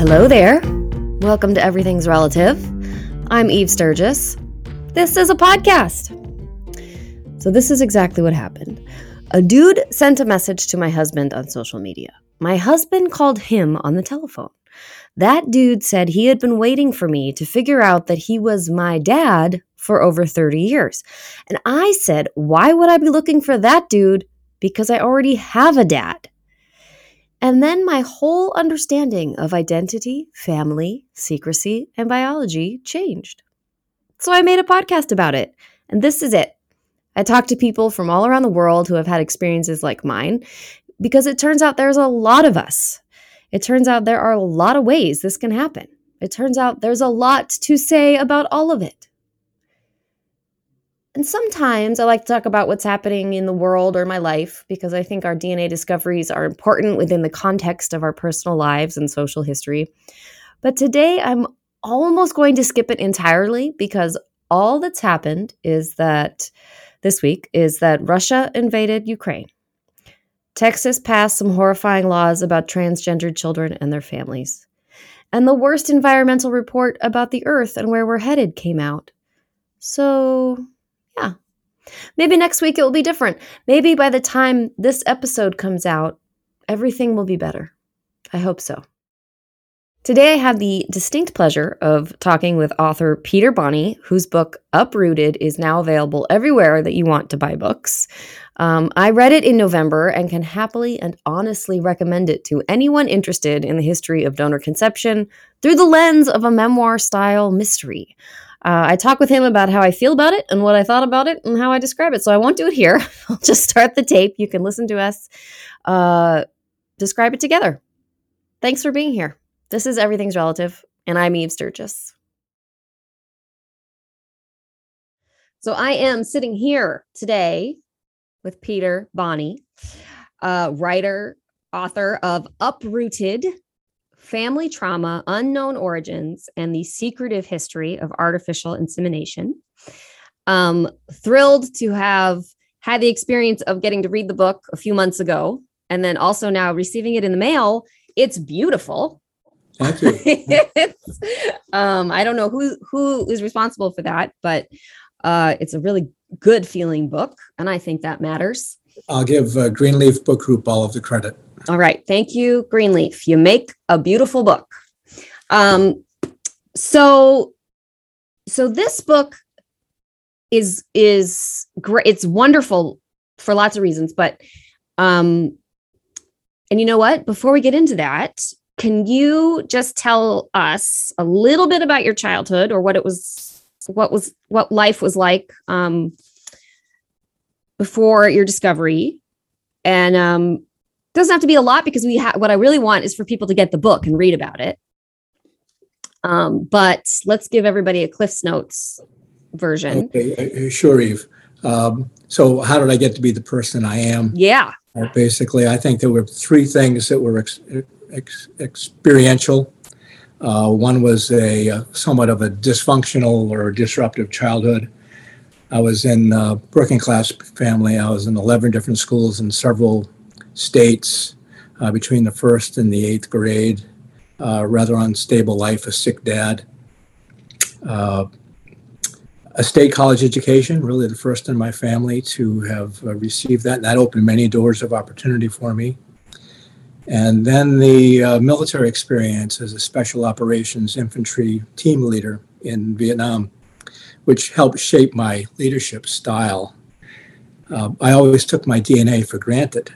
hello there. Welcome to Everything's Relative. I'm Eve Sturgis. This is a podcast. So, this is exactly what happened. A dude sent a message to my husband on social media. My husband called him on the telephone. That dude said he had been waiting for me to figure out that he was my dad for over 30 years. And I said, Why would I be looking for that dude? Because I already have a dad. And then my whole understanding of identity, family, secrecy, and biology changed. So I made a podcast about it. And this is it. I talked to people from all around the world who have had experiences like mine because it turns out there's a lot of us. It turns out there are a lot of ways this can happen. It turns out there's a lot to say about all of it. And sometimes I like to talk about what's happening in the world or my life because I think our DNA discoveries are important within the context of our personal lives and social history. But today I'm almost going to skip it entirely because all that's happened is that this week is that Russia invaded Ukraine. Texas passed some horrifying laws about transgendered children and their families. And the worst environmental report about the earth and where we're headed came out. So, yeah. Maybe next week it will be different. Maybe by the time this episode comes out, everything will be better. I hope so. Today, I have the distinct pleasure of talking with author Peter Boni, whose book Uprooted is now available everywhere that you want to buy books. Um, I read it in November and can happily and honestly recommend it to anyone interested in the history of donor conception through the lens of a memoir style mystery. Uh, I talk with him about how I feel about it and what I thought about it and how I describe it. So I won't do it here. I'll just start the tape. You can listen to us uh, describe it together. Thanks for being here. This is Everything's Relative, and I'm Eve Sturgis. So I am sitting here today with Peter Boni, uh, writer, author of Uprooted Family Trauma, Unknown Origins, and the Secretive History of Artificial Insemination. Um, thrilled to have had the experience of getting to read the book a few months ago and then also now receiving it in the mail. It's beautiful. Thank you. um, I don't know who who is responsible for that, but uh, it's a really good feeling book, and I think that matters. I'll give uh, Greenleaf Book Group all of the credit. All right, thank you, Greenleaf. You make a beautiful book. Um, so, so this book is is great. It's wonderful for lots of reasons, but um, and you know what? Before we get into that, can you just tell us a little bit about your childhood or what it was, what was, what life was like um, before your discovery? And um, doesn't have to be a lot because we have what I really want is for people to get the book and read about it. Um, but let's give everybody a Cliff's Notes version. Okay, sure, Eve. Um, so, how did I get to be the person I am? Yeah. Uh, basically, I think there were three things that were ex- ex- experiential. Uh, one was a uh, somewhat of a dysfunctional or disruptive childhood. I was in a working class family. I was in 11 different schools and several states uh, between the first and the eighth grade. Uh, rather unstable life, a sick dad. Uh, a state college education, really the first in my family to have uh, received that. And that opened many doors of opportunity for me. And then the uh, military experience as a special operations infantry team leader in Vietnam, which helped shape my leadership style. Uh, I always took my DNA for granted.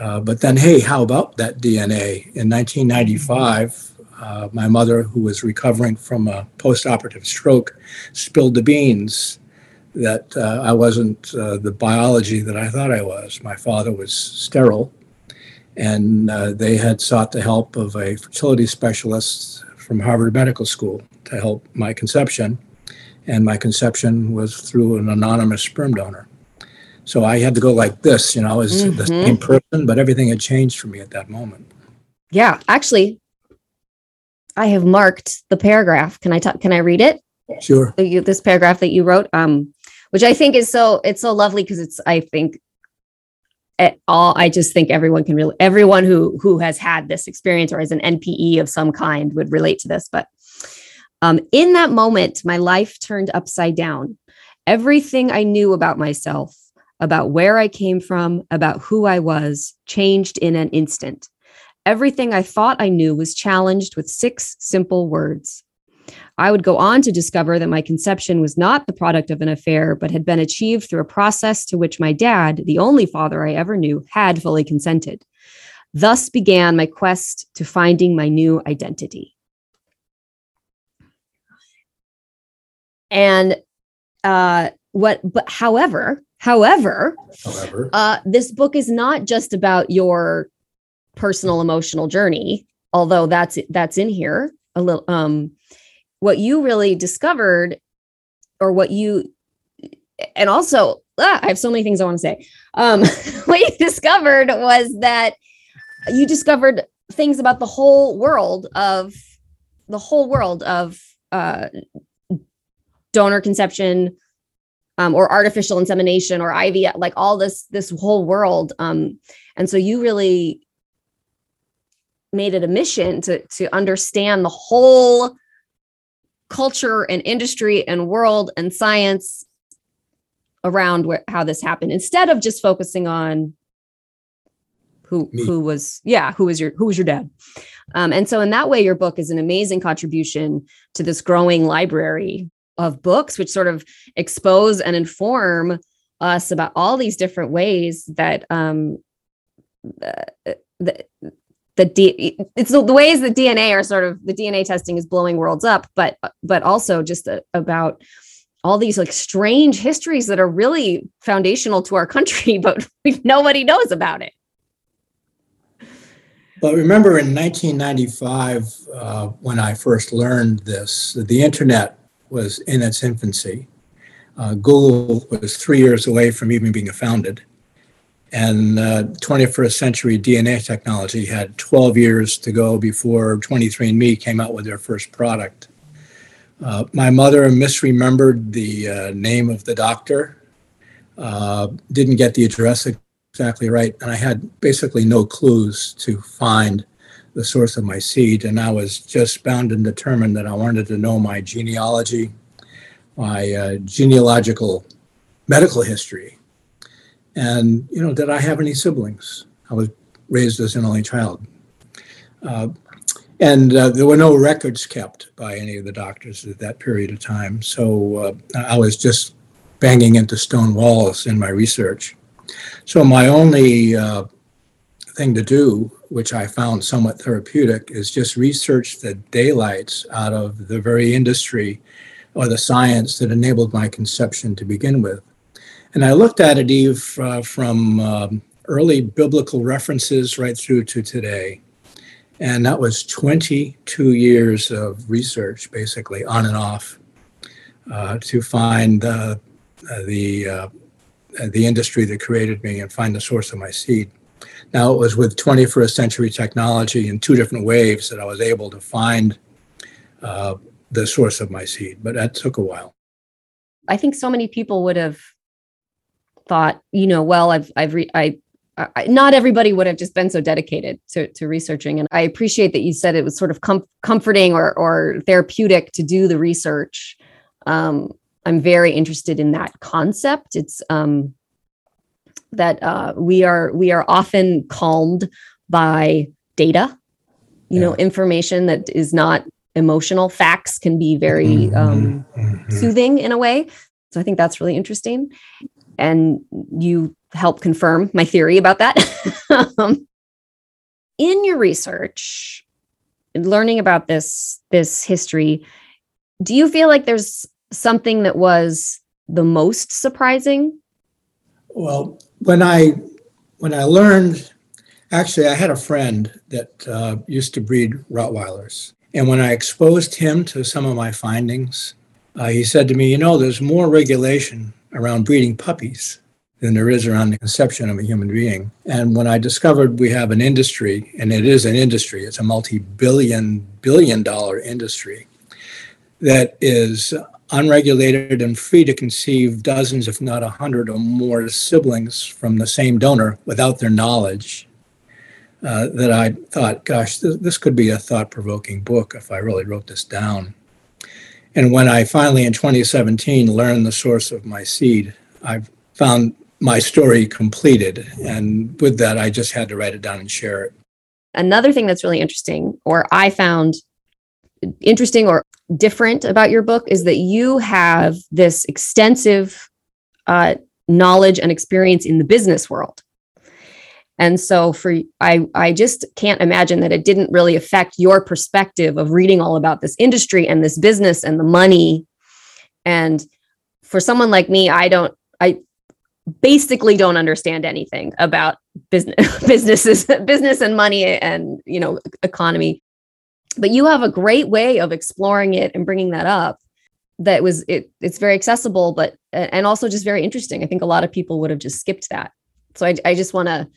Uh, but then, hey, how about that DNA? In 1995, uh, my mother, who was recovering from a post operative stroke, spilled the beans that uh, I wasn't uh, the biology that I thought I was. My father was sterile and uh, they had sought the help of a fertility specialist from Harvard Medical School to help my conception. And my conception was through an anonymous sperm donor. So I had to go like this, you know, as mm-hmm. the same person, but everything had changed for me at that moment. Yeah, actually, I have marked the paragraph. Can I talk? Can I read it? Sure. You, this paragraph that you wrote, um, which I think is so it's so lovely because it's I think at all I just think everyone can really everyone who who has had this experience or is an NPE of some kind would relate to this. But um, in that moment, my life turned upside down. Everything I knew about myself, about where I came from, about who I was, changed in an instant. Everything I thought I knew was challenged with six simple words I would go on to discover that my conception was not the product of an affair, but had been achieved through a process to which my dad, the only father I ever knew, had fully consented. Thus began my quest to finding my new identity. And uh, what, but however, however, however, uh, this book is not just about your personal emotional journey, although that's that's in here a little. Um, what you really discovered or what you and also ah, i have so many things i want to say um, what you discovered was that you discovered things about the whole world of the whole world of uh, donor conception um, or artificial insemination or IVF, like all this this whole world. Um, and so you really made it a mission to to understand the whole culture and industry and world and science around where, how this happened instead of just focusing on who Me. who was yeah who was your who was your dad um, and so in that way your book is an amazing contribution to this growing library of books which sort of expose and inform us about all these different ways that um, uh, the, the D, it's the, the, ways that DNA are sort of the DNA testing is blowing worlds up, but but also just about all these like strange histories that are really foundational to our country, but nobody knows about it. But remember in 1995, uh, when I first learned this, the internet was in its infancy. Uh, Google was three years away from even being founded. And uh, 21st century DNA technology had 12 years to go before 23andMe came out with their first product. Uh, my mother misremembered the uh, name of the doctor, uh, didn't get the address exactly right, and I had basically no clues to find the source of my seed. And I was just bound and determined that I wanted to know my genealogy, my uh, genealogical medical history and, you know, did I have any siblings? I was raised as an only child. Uh, and uh, there were no records kept by any of the doctors at that period of time. So uh, I was just banging into stone walls in my research. So my only uh, thing to do, which I found somewhat therapeutic, is just research the daylights out of the very industry or the science that enabled my conception to begin with. And I looked at it, Eve, uh, from um, early biblical references right through to today. And that was 22 years of research, basically, on and off, uh, to find uh, the, the industry that created me and find the source of my seed. Now, it was with 21st century technology in two different waves that I was able to find uh, the source of my seed, but that took a while. I think so many people would have thought, you know, well, I've I've re- I, I not everybody would have just been so dedicated to to researching, and I appreciate that you said it was sort of com- comforting or or therapeutic to do the research. Um, I'm very interested in that concept. It's um, that uh, we are we are often calmed by data, you yeah. know, information that is not emotional. Facts can be very mm-hmm. um, mm-hmm. soothing in a way. So I think that's really interesting and you help confirm my theory about that. um, in your research, learning about this this history, do you feel like there's something that was the most surprising? Well, when I when I learned, actually, I had a friend that uh, used to breed Rottweilers, and when I exposed him to some of my findings, uh, he said to me, "You know, there's more regulation around breeding puppies than there is around the conception of a human being. And when I discovered we have an industry, and it is an industry, it's a multi billion, billion dollar industry that is unregulated and free to conceive dozens, if not a hundred or more siblings from the same donor without their knowledge. Uh, that I thought, gosh, this, this could be a thought provoking book if I really wrote this down. And when I finally in 2017 learned the source of my seed, I found my story completed. And with that, I just had to write it down and share it. Another thing that's really interesting, or I found interesting or different about your book, is that you have this extensive uh, knowledge and experience in the business world. And so for I I just can't imagine that it didn't really affect your perspective of reading all about this industry and this business and the money. And for someone like me, I don't I basically don't understand anything about business businesses business and money and you know economy. But you have a great way of exploring it and bringing that up that was it it's very accessible but and also just very interesting. I think a lot of people would have just skipped that. So I I just want to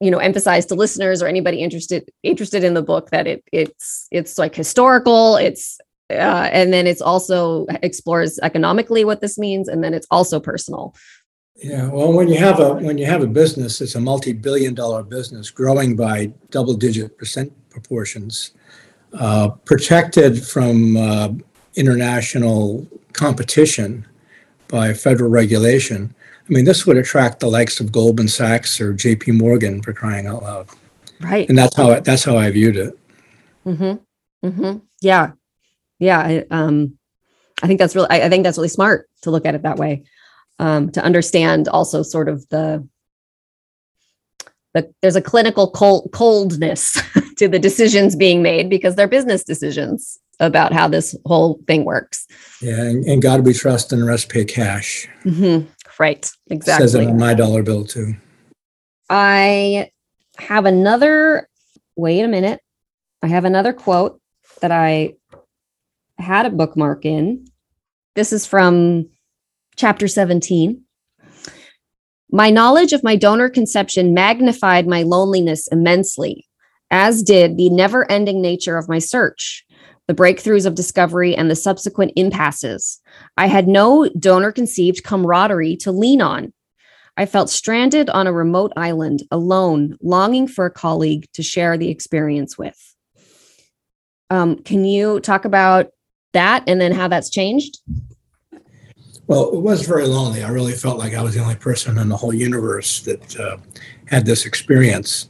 you know emphasize to listeners or anybody interested interested in the book that it it's it's like historical it's uh, and then it's also explores economically what this means and then it's also personal yeah well when you have a when you have a business it's a multi-billion dollar business growing by double digit percent proportions uh, protected from uh, international competition by federal regulation I mean, this would attract the likes of Goldman Sachs or J.P. Morgan for crying out loud. Right. And that's how I, that's how I viewed it. Mm-hmm. Mm-hmm. Yeah. Yeah. I, um, I think that's really. I, I think that's really smart to look at it that way. Um, to understand also sort of the the there's a clinical cold, coldness to the decisions being made because they're business decisions about how this whole thing works. Yeah, and, and God we trust and the rest pay cash. Mm-hmm. Right. Exactly. Says it on my dollar bill too. I have another, wait a minute. I have another quote that I had a bookmark in. This is from chapter 17. My knowledge of my donor conception magnified my loneliness immensely, as did the never ending nature of my search the breakthroughs of discovery, and the subsequent impasses. I had no donor conceived camaraderie to lean on. I felt stranded on a remote island, alone, longing for a colleague to share the experience with. Um, can you talk about that and then how that's changed? Well, it was very lonely. I really felt like I was the only person in the whole universe that uh, had this experience.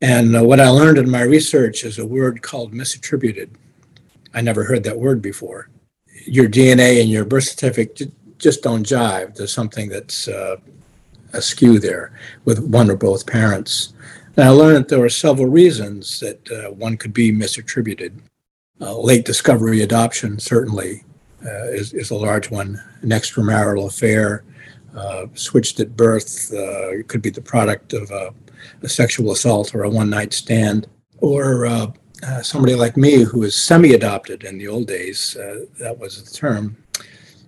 And uh, what I learned in my research is a word called misattributed. I never heard that word before. Your DNA and your birth certificate just don't jive. There's something that's uh, askew there with one or both parents. And I learned that there were several reasons that uh, one could be misattributed. Uh, late discovery adoption certainly uh, is, is a large one. An extramarital affair, uh, switched at birth, uh, could be the product of a, a sexual assault or a one night stand, or uh, somebody like me who was semi-adopted in the old days, uh, that was the term,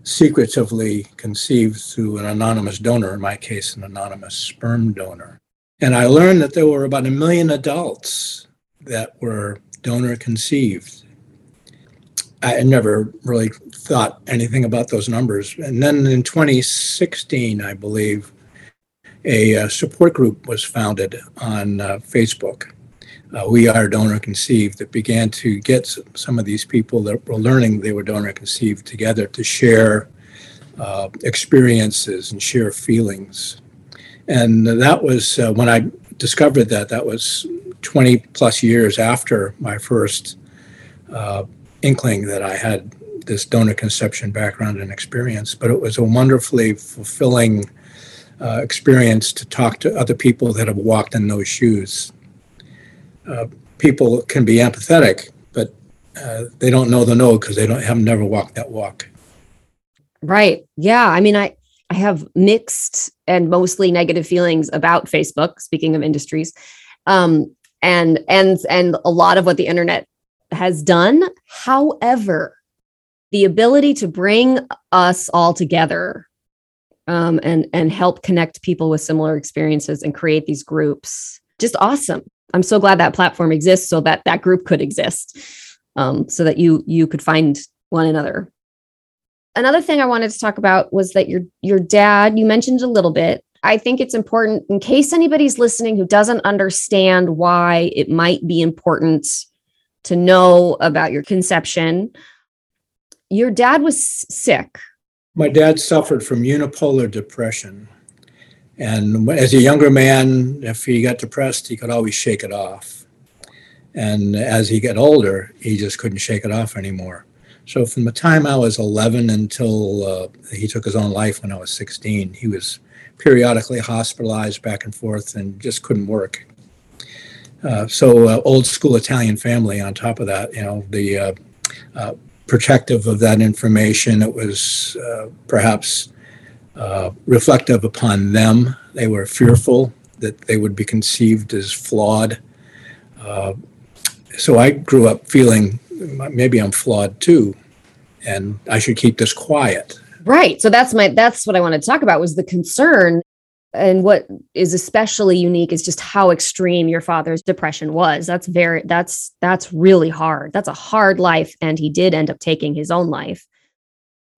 secretively conceived through an anonymous donor, in my case, an anonymous sperm donor. And I learned that there were about a million adults that were donor conceived. I never really thought anything about those numbers. And then in 2016, I believe, a uh, support group was founded on uh, Facebook uh, We Are Donor Conceived that began to get some of these people that were learning they were donor conceived together to share uh, experiences and share feelings. And that was uh, when I discovered that, that was 20 plus years after my first uh, inkling that I had this donor conception background and experience. But it was a wonderfully fulfilling uh, experience to talk to other people that have walked in those shoes uh, people can be empathetic, but uh, they don't know the no because they don't have never walked that walk. Right. Yeah. I mean, I I have mixed and mostly negative feelings about Facebook. Speaking of industries, um, and and and a lot of what the internet has done. However, the ability to bring us all together um, and and help connect people with similar experiences and create these groups just awesome I'm so glad that platform exists so that that group could exist, um, so that you you could find one another. another thing I wanted to talk about was that your your dad, you mentioned a little bit. I think it's important in case anybody's listening who doesn't understand why it might be important to know about your conception. Your dad was sick. My dad suffered from unipolar depression. And as a younger man, if he got depressed, he could always shake it off. And as he got older, he just couldn't shake it off anymore. So from the time I was 11 until uh, he took his own life when I was 16, he was periodically hospitalized back and forth and just couldn't work. Uh, so uh, old school Italian family. On top of that, you know, the uh, uh, protective of that information. It was uh, perhaps reflective upon them. They were fearful that they would be conceived as flawed. so I grew up feeling maybe I'm flawed too, and I should keep this quiet. Right. So that's my that's what I wanted to talk about was the concern and what is especially unique is just how extreme your father's depression was. That's very that's that's really hard. That's a hard life and he did end up taking his own life.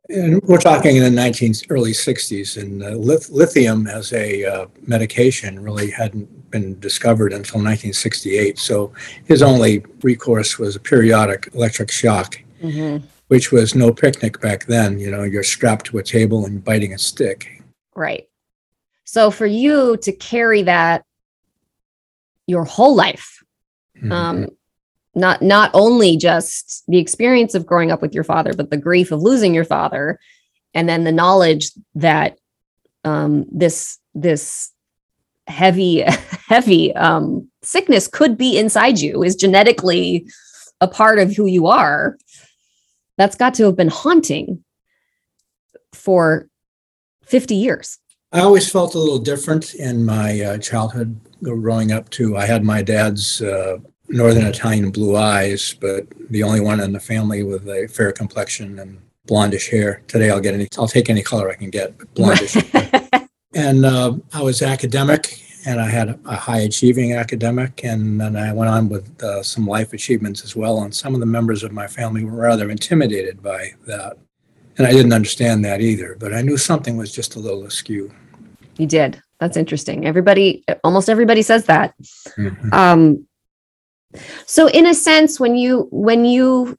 And we're talking in the 19 early 60s, and uh, lithium as a uh, medication really hadn't been discovered until 1968. So his only recourse was a periodic electric shock, mm-hmm. which was no picnic back then. You know, you're strapped to a table and biting a stick. Right. So for you to carry that your whole life, mm-hmm. um, not not only just the experience of growing up with your father, but the grief of losing your father, and then the knowledge that um, this this heavy heavy um, sickness could be inside you is genetically a part of who you are. That's got to have been haunting for 50 years. I always felt a little different in my uh, childhood growing up too. I had my dad's uh, northern Italian blue eyes, but the only one in the family with a fair complexion and blondish hair. Today I'll get any I'll take any color I can get, but blondish. and uh, I was academic and I had a high achieving academic and then I went on with uh, some life achievements as well and some of the members of my family were rather intimidated by that. And I didn't understand that either, but I knew something was just a little askew. You did. That's interesting. Everybody, almost everybody says that. Mm-hmm. Um, so in a sense, when you when you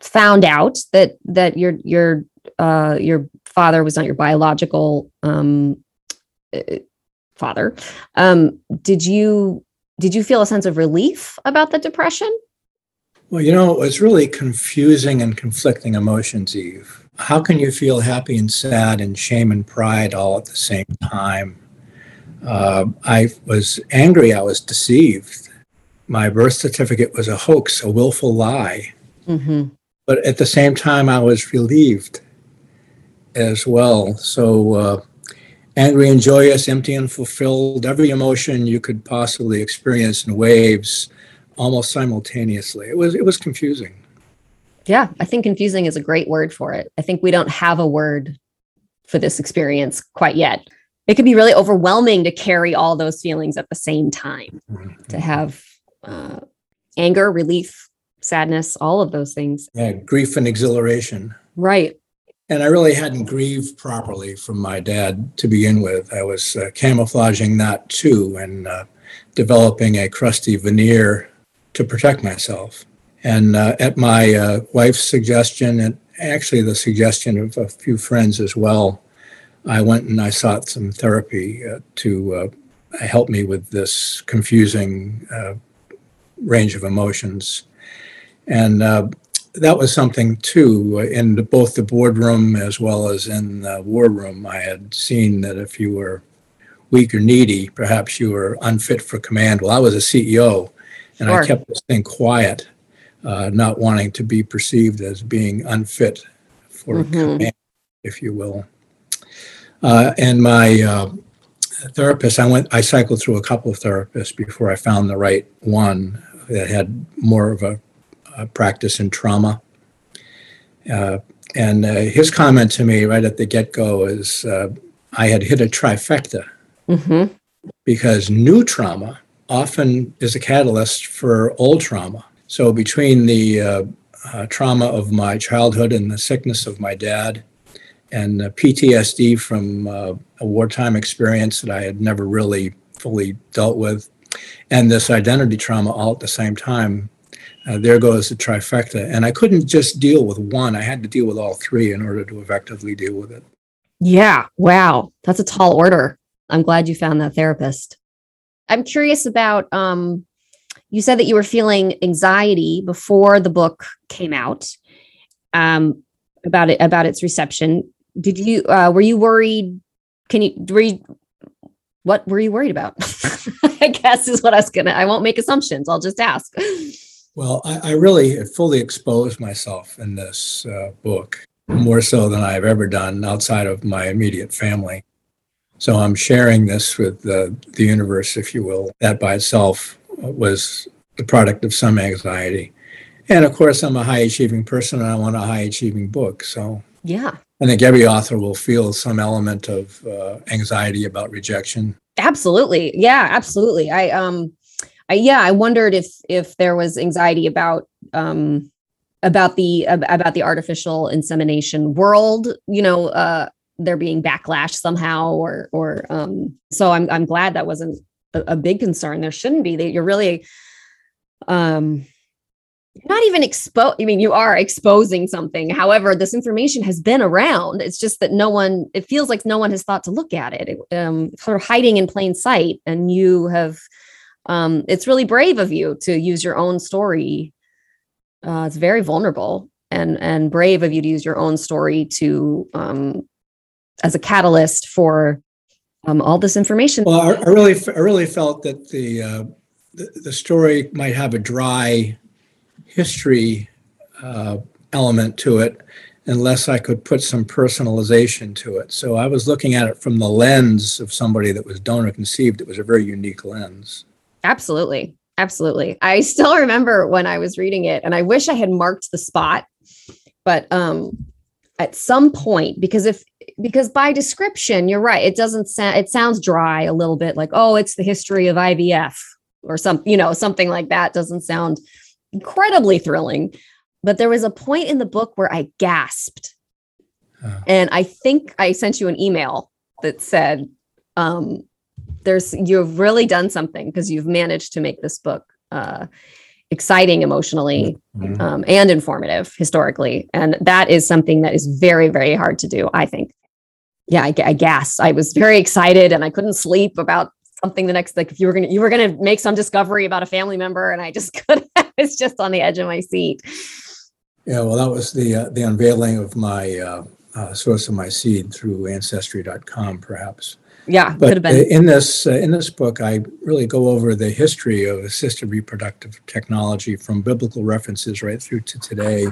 found out that that your your uh, your father was not your biological um, uh, father, um, did you did you feel a sense of relief about the depression? Well, you know, it was really confusing and conflicting emotions, Eve how can you feel happy and sad and shame and pride all at the same time? Uh, I was angry. I was deceived. My birth certificate was a hoax, a willful lie. Mm-hmm. But at the same time, I was relieved as well. So, uh, angry and joyous, empty and fulfilled, every emotion you could possibly experience in waves almost simultaneously. It was, it was confusing. Yeah, I think confusing is a great word for it. I think we don't have a word for this experience quite yet. It can be really overwhelming to carry all those feelings at the same time, mm-hmm. to have uh, anger, relief, sadness, all of those things. Yeah, grief and exhilaration. Right. And I really hadn't grieved properly from my dad to begin with. I was uh, camouflaging that too and uh, developing a crusty veneer to protect myself. And uh, at my uh, wife's suggestion, and actually the suggestion of a few friends as well, I went and I sought some therapy uh, to uh, help me with this confusing uh, range of emotions. And uh, that was something too in both the boardroom as well as in the war room. I had seen that if you were weak or needy, perhaps you were unfit for command. Well, I was a CEO and sure. I kept this thing quiet uh, not wanting to be perceived as being unfit for mm-hmm. command, if you will. Uh, and my uh, therapist, I went, I cycled through a couple of therapists before I found the right one that had more of a, a practice in trauma. Uh, and uh, his comment to me right at the get go is uh, I had hit a trifecta mm-hmm. because new trauma often is a catalyst for old trauma. So between the uh, uh, trauma of my childhood and the sickness of my dad, and PTSD from uh, a wartime experience that I had never really fully dealt with, and this identity trauma all at the same time. Uh, there goes the trifecta. And I couldn't just deal with one, I had to deal with all three in order to effectively deal with it. Yeah. Wow. That's a tall order. I'm glad you found that therapist. I'm curious about um, you said that you were feeling anxiety before the book came out um, about it about its reception. Did you uh, were you worried? Can you were you, what were you worried about? I guess is what I was gonna. I won't make assumptions. I'll just ask. Well, I, I really fully exposed myself in this uh, book more so than I've ever done outside of my immediate family. So I'm sharing this with the, the universe, if you will. That by itself was the product of some anxiety. And of course, I'm a high achieving person and I want a high achieving book. So yeah, I think every author will feel some element of uh, anxiety about rejection. Absolutely. Yeah, absolutely. I, um, I, yeah, I wondered if, if there was anxiety about, um, about the about the artificial insemination world you know uh there being backlash somehow or or um so i'm i'm glad that wasn't a, a big concern. There shouldn't be. That you're really um not even exposed. i mean you are exposing something. However this information has been around. It's just that no one it feels like no one has thought to look at it, it um sort of hiding in plain sight and you have um it's really brave of you to use your own story. Uh it's very vulnerable and and brave of you to use your own story to um as a catalyst for um, all this information. Well, I, I, really, I really felt that the, uh, the, the story might have a dry history uh, element to it, unless I could put some personalization to it. So I was looking at it from the lens of somebody that was donor conceived. It was a very unique lens. Absolutely. Absolutely. I still remember when I was reading it, and I wish I had marked the spot, but um, at some point, because if because by description, you're right. It doesn't sound, it sounds dry a little bit like, oh, it's the history of IVF or some, you know, something like that doesn't sound incredibly thrilling. But there was a point in the book where I gasped. And I think I sent you an email that said, um, there's, you've really done something because you've managed to make this book uh, exciting emotionally mm-hmm. um, and informative historically. And that is something that is very, very hard to do, I think. Yeah, I, I guess I was very excited and I couldn't sleep about something the next like if you were gonna you were gonna make some discovery about a family member and I just couldn't I was just on the edge of my seat. Yeah, well, that was the uh, the unveiling of my uh, uh, source of my seed through ancestry.com, perhaps. Yeah, but could have been. in this uh, in this book, I really go over the history of assisted reproductive technology from biblical references right through to today,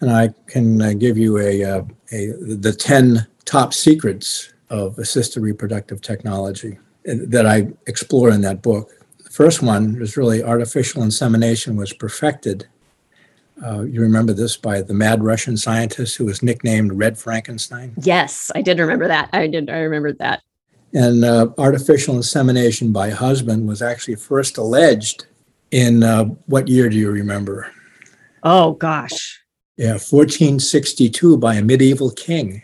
and I can uh, give you a, uh, a the ten top secrets of assisted reproductive technology that I explore in that book. The first one is really artificial insemination was perfected. Uh, you remember this by the mad Russian scientist who was nicknamed Red Frankenstein? Yes, I did remember that. I did. I remembered that. And uh, artificial insemination by husband was actually first alleged in uh, what year do you remember? Oh, gosh. Yeah, 1462 by a medieval king.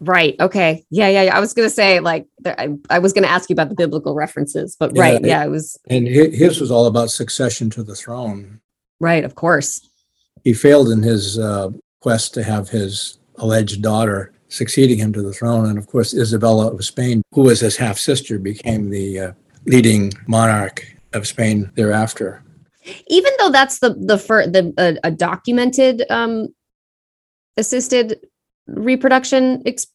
Right. Okay. Yeah. Yeah. yeah. I was going to say, like, I, I was going to ask you about the biblical references, but yeah, right. It, yeah. It was. And his was all about succession to the throne. Right. Of course. He failed in his uh, quest to have his alleged daughter succeeding him to the throne. And of course, Isabella of Spain, who was his half sister, became the uh, leading monarch of Spain thereafter. Even though that's the the fir- the uh, a documented um, assisted reproduction, ex-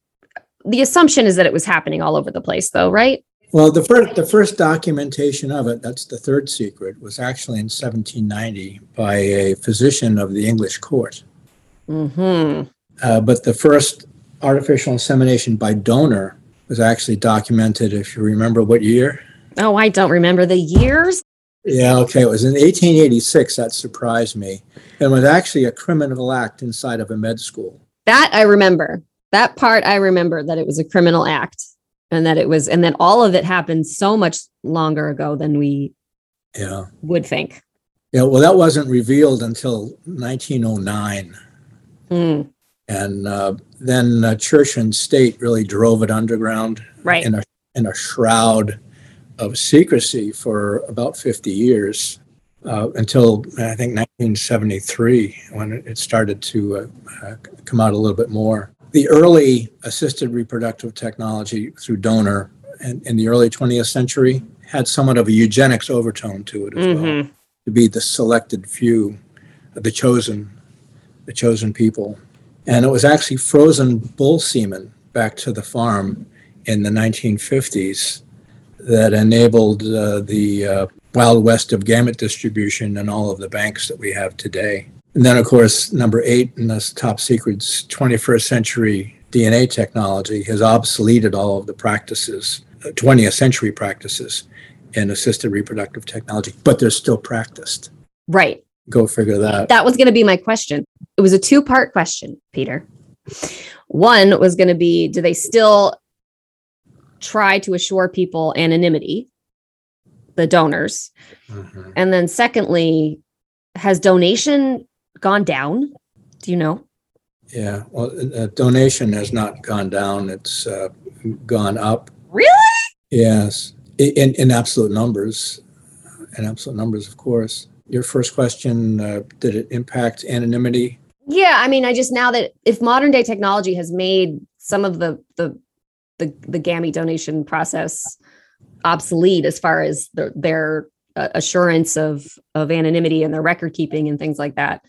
the assumption is that it was happening all over the place, though, right? Well, the first the first documentation of it, that's the third secret, was actually in 1790 by a physician of the English court. Hmm. Uh, but the first artificial insemination by donor was actually documented, if you remember what year. Oh, I don't remember the years. Yeah, okay. It was in 1886. That surprised me. It was actually a criminal act inside of a med school. That I remember. That part I remember that it was a criminal act and that it was, and then all of it happened so much longer ago than we yeah. would think. Yeah, well, that wasn't revealed until 1909. Mm. And uh, then uh, church and state really drove it underground Right. in a in a shroud of secrecy for about 50 years uh, until I think 1973 when it started to uh, uh, come out a little bit more. The early assisted reproductive technology through donor in, in the early 20th century had somewhat of a eugenics overtone to it as well, Mhm. to be the selected few, the chosen, the chosen people. And it was actually frozen bull semen back to the farm in the 1950s that enabled uh, the uh, wild west of gamete distribution and all of the banks that we have today. And then, of course, number eight in this top secrets, 21st century DNA technology has obsoleted all of the practices, uh, 20th century practices in assisted reproductive technology, but they're still practiced. Right. Go figure that. That was going to be my question. It was a two part question, Peter. One was going to be Do they still try to assure people anonymity, the donors? Mhm. And then, secondly, has donation gone down? Do you know? Yeah, well, uh, donation has not gone down, it's uh, gone up. Really? Yes, in, in absolute numbers, in absolute numbers, of course. Your first question, uh, did it impact anonymity? Yeah, I mean, I just now that if modern day technology has made some of the the the, the gamete donation process obsolete as far as the, their uh, assurance of of anonymity and their record keeping and things like that,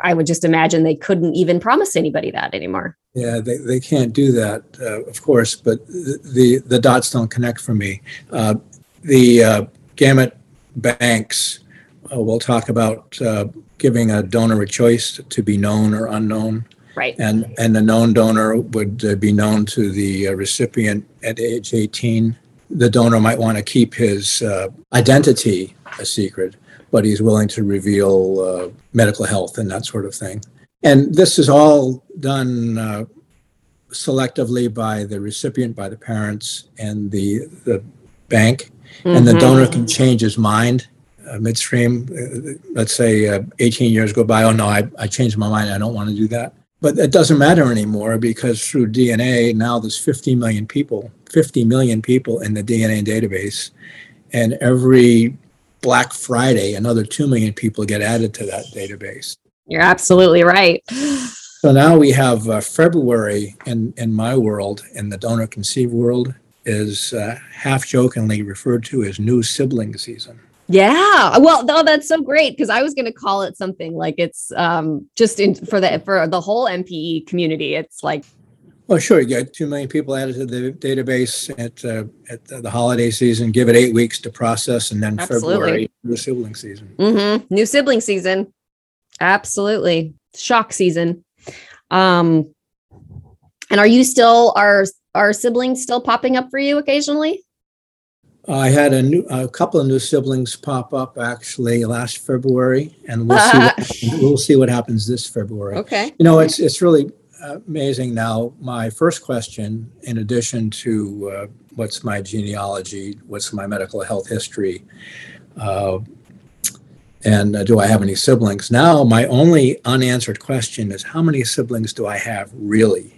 I- would just imagine they couldn't even promise anybody that anymore. Yeah, they, they can't do that, uh, of course, but the, the dots don't connect for me. Uh, the uh, gamete banks uh, will talk about uh, giving a donor a choice to be known or unknown. Right. And, and the known donor would uh, be known to the uh, recipient at age 18. The donor might want to keep his uh, identity a secret, but he's willing to reveal uh, medical health and that sort of thing. And this is all done uh, selectively by the recipient, by the parents, and the, the bank. And the Mhm. donor can change his mind uh, midstream. Uh, let's say uh, 18 years go by, oh no, I, I changed my mind, I don't want to do that. But it doesn't matter anymore because through DNA, now there's 50 million people, 50 million people in the DNA database. And every Black Friday, another 2 million people get added to that database. You're absolutely right. So now we have uh, February in, in my world, in the donor conceived world, is uh, half jokingly referred to as new sibling season. Yeah. Well, no, that's so great because I was going to call it something like it's um just in for the for the whole NPE community. It's like Well, sure, you get 2 million people added to the database at, uh, at the holiday season, give it eight weeks to process, and then Absolutely. February, new sibling season. Mm-hmm. new sibling season. Absolutely. Shock season. Um and are you still are are siblings still popping up for you occasionally? I had a new, a couple of new siblings pop up actually last February, and we'll see, what, we'll see what happens this February. Okay. You know, it's it's really amazing. Now, my first question, in addition to uh, what's my genealogy, what's my medical health history, uh, and uh, do I have any siblings? Now, my only unanswered question is how many siblings do I have really?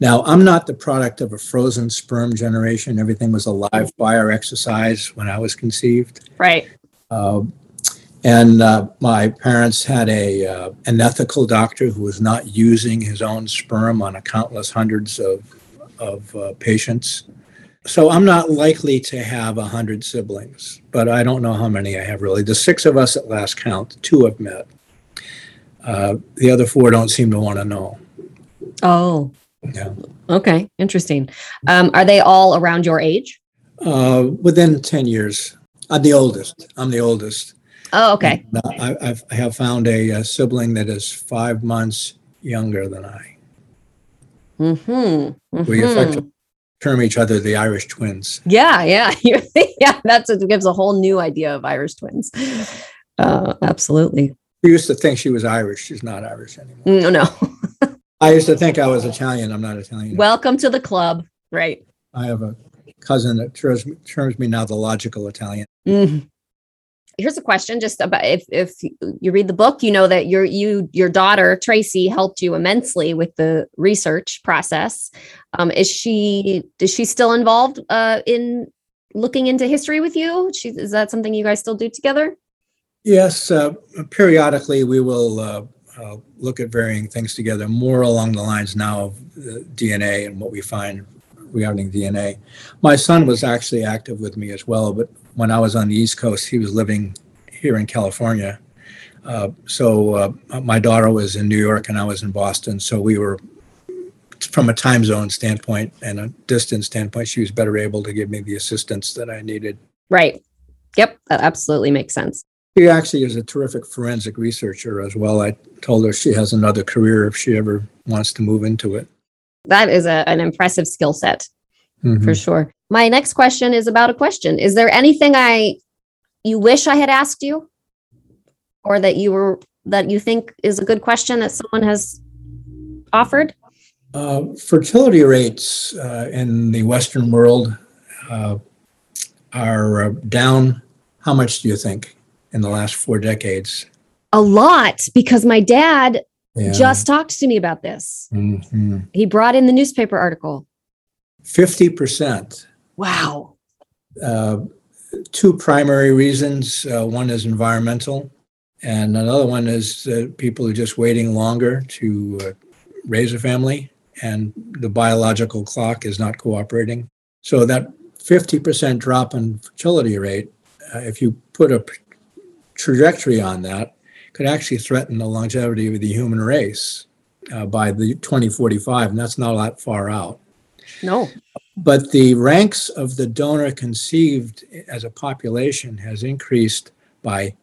Now, I'm not the product of a frozen sperm generation. Everything was a live fire exercise when I was conceived. Right. Uh, and uh, my parents had a uh, an ethical doctor who was not using his own sperm on a countless hundreds of of uh, patients. So I'm not likely to have a hundred siblings, but I don't know how many I have really. The six of us at last count, two have met. Uh, the other four don't seem to want to know. Oh. Yeah. Okay. Interesting. Um are they all around your age? Uh, within ten years, I'm the oldest. I'm the oldest. Oh, okay. And, uh, I, I've, I have found a, uh sibling that is five months younger than I. Mhm. We mhm. effectively term each other the Irish twins. Yeah, yeah, yeah. That's it gives a whole new idea of Irish twins. Uh, absolutely. We used to think she was Irish. She's not Irish anymore. No, no. I used to think I was Italian. I'm not Italian. Welcome to the club. Right. I have a cousin that terms, terms me now the logical Italian. Mhm. Here's a question just about if if you read the book, you know that your you your daughter Tracy helped you immensely with the research process. Um, is she is she still involved uh, in looking into history with you? She, is that something you guys still do together? Yes, uh, periodically we will uh, uh, look at varying things together, more along the lines now of DNA and what we find regarding DNA. My son was actually active with me as well, but when I was on the East Coast, he was living here in California. Uh, so uh, my daughter was in New York and I was in Boston. So we were, from a time zone standpoint and a distance standpoint, she was better able to give me the assistance that I needed. Right. Yep. That absolutely makes sense. She actually is a terrific forensic researcher as well. I told her she has another career if she ever wants to move into it. That is a, an impressive skill set mm-hmm. for sure. My next question is about a question. Is there anything I you wish I had asked you or that you were that you think is a good question that someone has offered? Uh, fertility rates uh, in the Western world uh, are uh, down. How much do you think? In the last four decades? A lot, because my dad yeah. just talked to me about this. Mm-hmm. He brought in the newspaper article. 50%. Wow. Uh, two primary reasons uh, one is environmental, and another one is uh, people are just waiting longer to uh, raise a family, and the biological clock is not cooperating. So, that 50% drop in fertility rate, uh, if you put a trajectory on that could actually threaten the longevity of the human race uh, by the 2045, and that's not that far out. No. But the ranks of the donor conceived as a population has increased by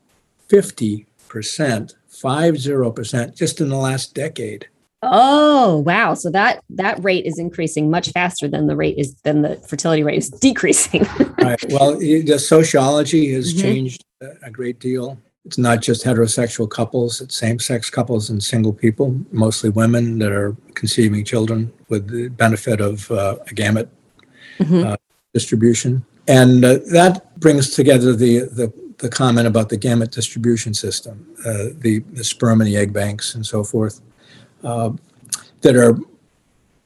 50%, 50% just in the last decade. Oh, wow. So that that rate is increasing much faster than the rate is than the fertility rate is decreasing. right. Well, the sociology has mm-hmm. changed a great deal. It's not just heterosexual couples, it's same sex couples and single people, mostly women that are conceiving children with the benefit of uh, a gamete mm-hmm. uh, distribution. And uh, that brings together the, the, the, comment about the gamete distribution system, uh, the, the sperm and the egg banks and so forth, uh, that are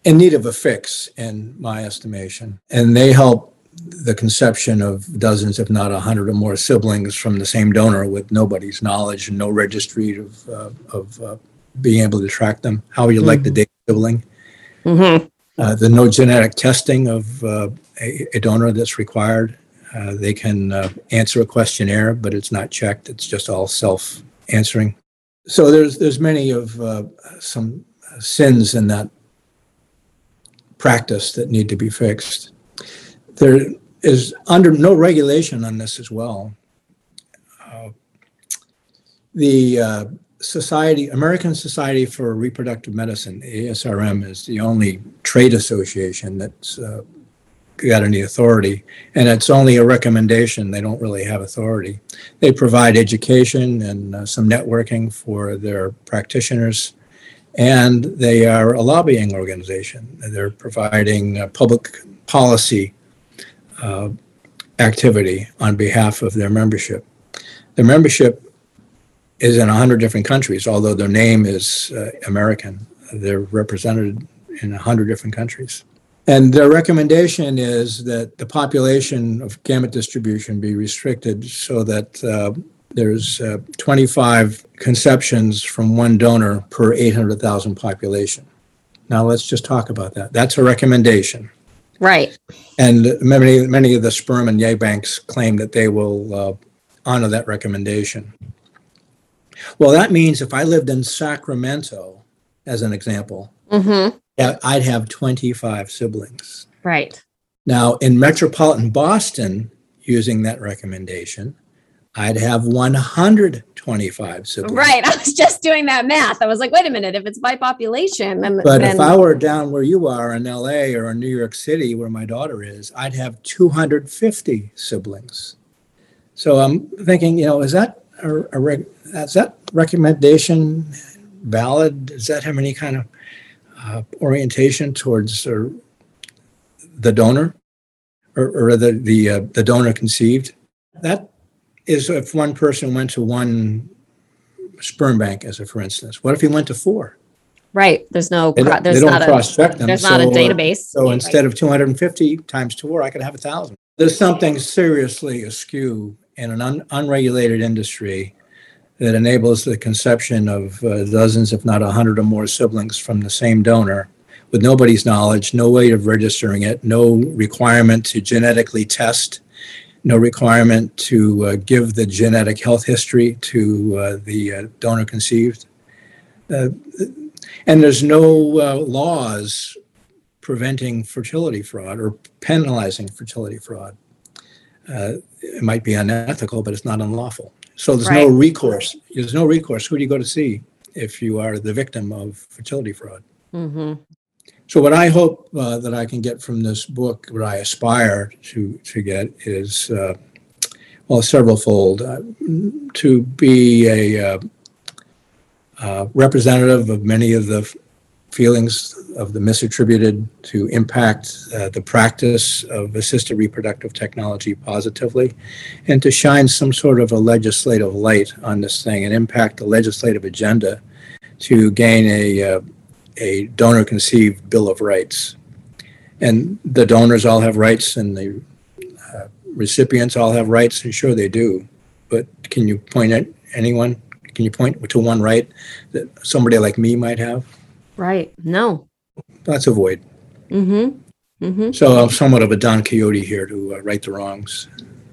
in need of a fix, in my estimation. And they help the conception of dozens, if not a hundred or more siblings from the same donor with nobody's knowledge and no registry of, uh, of uh, being able to track them. How you mm-hmm. like the date sibling? Mm-hmm. Uh, the no genetic testing of uh, a, a, donor that's required. Uh, they can uh, answer a questionnaire, but it's not checked. It's just all self answering. So there's there's many of some sins in that practice that need to be fixed there is under no regulation on this as well. Uh, the uh, Society, American Society for Reproductive Medicine, ASRM, is the only trade association that's uh, got any authority, and it's only a recommendation. They don't really have authority. They provide education and uh, some networking for their practitioners, and they are a lobbying organization. They're providing uh, public policy uh, activity on behalf of their membership. The membership is in 100 different countries, although their name is uh, American. They're represented in 100 different countries. And their recommendation is that the population of gamete distribution be restricted so that uh, there's uh, 25 conceptions from one donor per 800,000 population. Now let's just talk about that. That's a recommendation. Right. And many, many of the sperm and egg banks claim that they will uh, honor that recommendation. Well, that means if I lived in Sacramento, as an example, mm-hmm. I'd have 25 siblings. Right. Now, in metropolitan Boston, using that recommendation, I'd have 125 siblings. Right. I was just doing that math. I was like, wait a minute, if it's by population, then. But then... if I were down where you are in LA or in New York City, where my daughter is, I'd have 250 siblings. So I'm thinking, you know, is that a, a reg, is that recommendation valid? Does that have any kind of uh, orientation towards uh, the donor or, or the the uh, the donor conceived? That is if one person went to one sperm bank, as a for instance. What if he went to four? Right. There's no, They don't, they there's don't not a, cross-check them. there's not a database. So Right. instead of 250 times four, I could have a thousand. There's something seriously askew in an un- unregulated industry that enables the conception of uh, dozens, if not a hundred or more siblings from the same donor with nobody's knowledge, no way of registering it, no requirement to genetically test, no requirement to uh, give the genetic health history to uh, the uh, donor conceived. Uh, and there's no uh, laws preventing fertility fraud or penalizing fertility fraud. Uh, it might be unethical, but it's not unlawful. So there's no recourse. There's no recourse. Who do you go to see if you are the victim of fertility fraud? Mhm. So what I hope uh, that I can get from this book, what I aspire to to get is, uh, well, severalfold. Uh, to be a uh, uh, representative of many of the f- feelings of the misattributed, to impact uh, the practice of assisted reproductive technology positively, and to shine some sort of a legislative light on this thing and impact the legislative agenda to gain a a donor conceived bill of rights. And the donors all have rights and the uh, recipients all have rights, and sure they do. But can you point at anyone? Can you point to one right that somebody like me might have? Right. No. That's a void. Mm-hmm. Mm-hmm. So I'm somewhat of a Don Quixote here to uh, right the wrongs.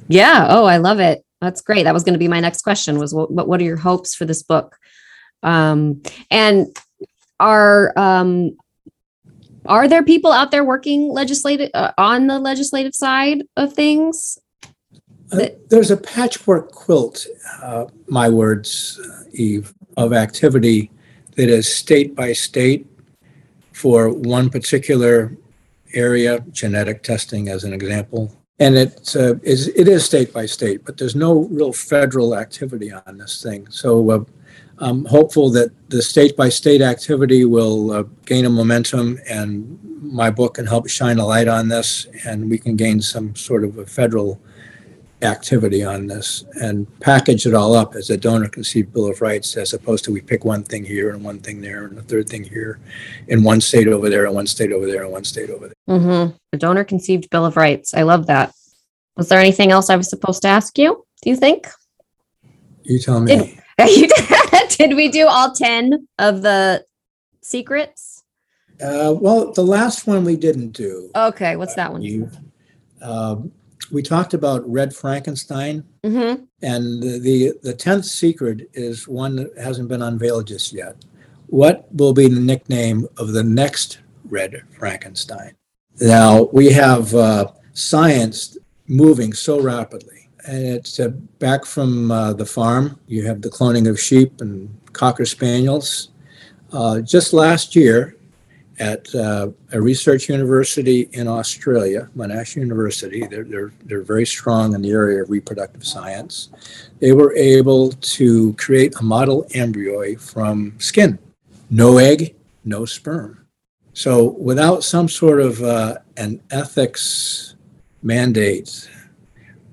Yeah. Oh, I love it. That's great. That was going to be my next question was what, what are your hopes for this book? Um, and are, um, are there people out there working legislative uh, on the legislative side of things? Uh, There's a patchwork quilt, uh, my words, uh, Eve, of activity that is state by state for one particular area, genetic testing as an example. And it uh, is, it is state by state, but there's no real federal activity on this thing. So uh, I'm hopeful that the state by state activity will uh, gain a momentum and my book can help shine a light on this and we can gain some sort of a federal activity on this and package it all up as a donor conceived bill of rights as opposed to we pick one thing here and one thing there and a third thing here in one state over there and one state over there and one state over there. Mm-hmm. The donor conceived bill of rights. I love that. Was there anything else I was supposed to ask you? Do you think? You tell me. Did- You did, did we do all 10 of the secrets? Uh, well, the last one we didn't do. Okay, what's that one? You, um, we talked about Red Frankenstein, Mm-hmm. and the, the the tenth secret is one that hasn't been unveiled just yet. What will be the nickname of the next Red Frankenstein? Now we have uh, science moving so rapidly, and it's uh, back from uh, the farm. You have the cloning of sheep and cocker spaniels. Uh, just last year, at uh, a research university in Australia, Monash University. They're, they're, they're very strong in the area of reproductive science. They were able to create a model embryo from skin. No egg, no sperm. So without some sort of uh, an ethics mandate,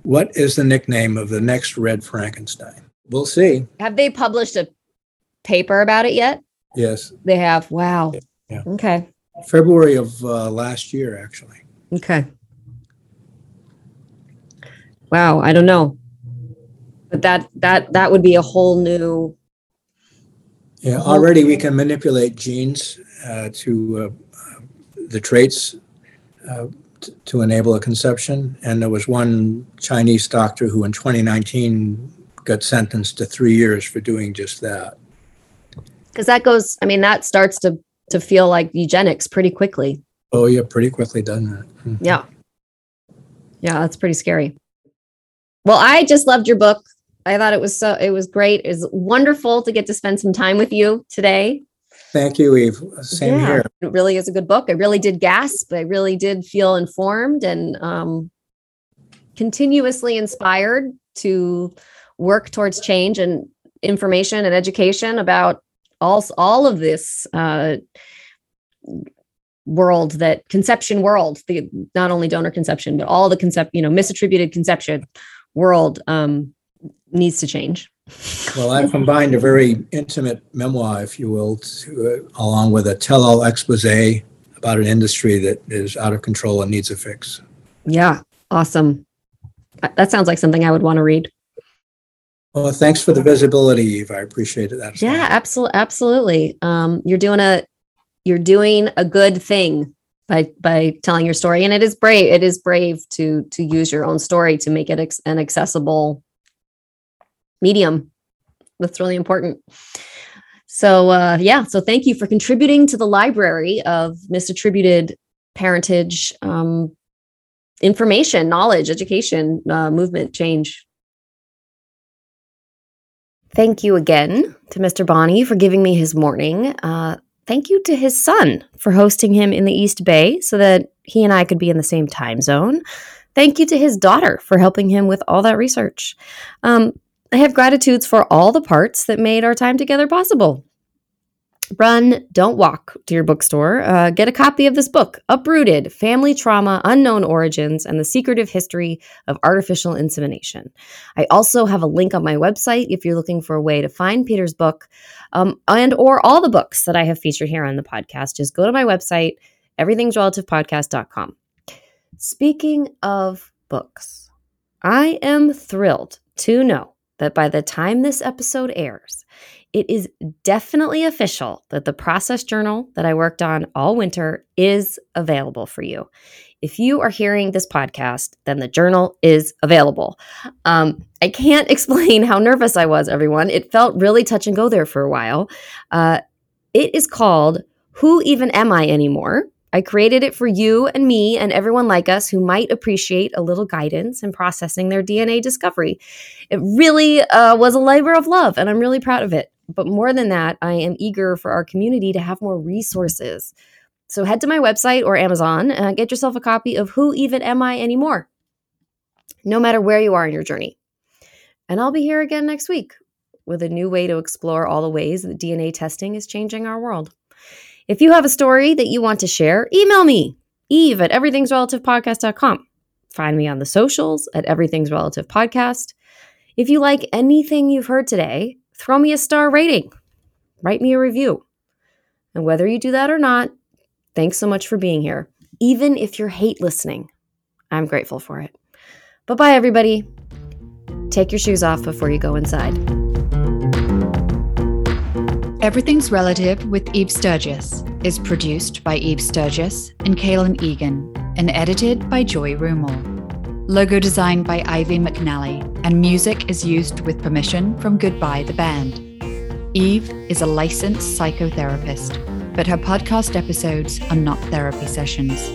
what is the nickname of the next Red Frankenstein? We'll see. Have they published a paper about it yet? Yes, They have. Wow. Yeah. Okay. February of uh, last year, actually. Okay. Wow. I don't know. But that that that would be a whole new Yeah, already we can manipulate genes uh, to uh, uh, the traits uh, t- to enable a conception. And there was one Chinese doctor who in 2019 got sentenced to three years for doing just that. because that goes, I mean, that starts to to feel like eugenics pretty quickly. Oh, yeah, pretty quickly done that. Mhm. Yeah. Yeah, that's pretty scary. Well, I just loved your book. I thought it was so it was great. It was wonderful to get to spend some time with you today. Thank you, Eve. Same Yeah, here. It really is a good book. I really did gasp. I really did feel informed and um, continuously inspired to work towards change and information and education about all all of this uh, world that conception world the not only donor conception but all the concept you know misattributed conception world um needs to change. Well, I've combined a very intimate memoir, if you will, to, uh, along with a tell-all expose about an industry that is out of control and needs a fix. Yeah, awesome. That sounds like something I would want to read. Well, thanks for the visibility, Eve. I appreciate that. Yeah, absolutely, absolutely. Um, you're doing a you're doing a good thing by by telling your story, and it is brave. It is brave to to use your own story to make it ex- an accessible medium. That's really important. So uh, yeah, so thank you for contributing to the library of misattributed parentage um, information, knowledge, education, uh, movement, change. Thank you again to Mr. Boni for giving me his morning. Uh, thank you to his son for hosting him in the East Bay so that he and I could be in the same time zone. Thank you to his daughter for helping him with all that research. Um, I have gratitudes for all the parts that made our time together possible. Run, don't walk to your bookstore. Uh, get a copy of this book, Uprooted Family Trauma, Unknown Origins, and the Secretive History of Artificial Insemination. I also have a link on my website if you're looking for a way to find Peter's book um, and or all the books that I have featured here on the podcast. Just go to my website, everythingsrelativepodcast.com. Speaking of books, I am thrilled to know that by the time this episode airs, it is definitely official that the process journal that I worked on all winter is available for you. If you are hearing this podcast, then the journal is available. Um, I can't explain how nervous I was, everyone. It felt really touch and go there for a while. Uh, it is called Who Even Am I Anymore? I created it for you and me and everyone like us who might appreciate a little guidance in processing their DNA discovery. It really uh, was a labor of love, and I'm really proud of it. But more than that, I am eager for our community to have more resources. So head to my website or Amazon and get yourself a copy of Who Even Am I Anymore, no matter where you are in your journey. And I'll be here again next week with a new way to explore all the ways that DNA testing is changing our world. If you have a story that you want to share, email me, eve at everythingsrelativepodcast.com. Find me on the socials at Everything's Relative Podcast. If you like anything you've heard today, throw me a star rating, write me a review. And whether you do that or not, thanks so much for being here. Even if you're hate listening, I'm grateful for it. Bye bye, everybody. Take your shoes off before you go inside. Everything's Relative with Eve Sturgis is produced by Eve Sturgis and Kaylin Egan and edited by Joy Rumel. Logo designed by Ivy McNally, and music is used with permission from Goodbye the Band. Eve is a licensed psychotherapist, but her podcast episodes are not therapy sessions.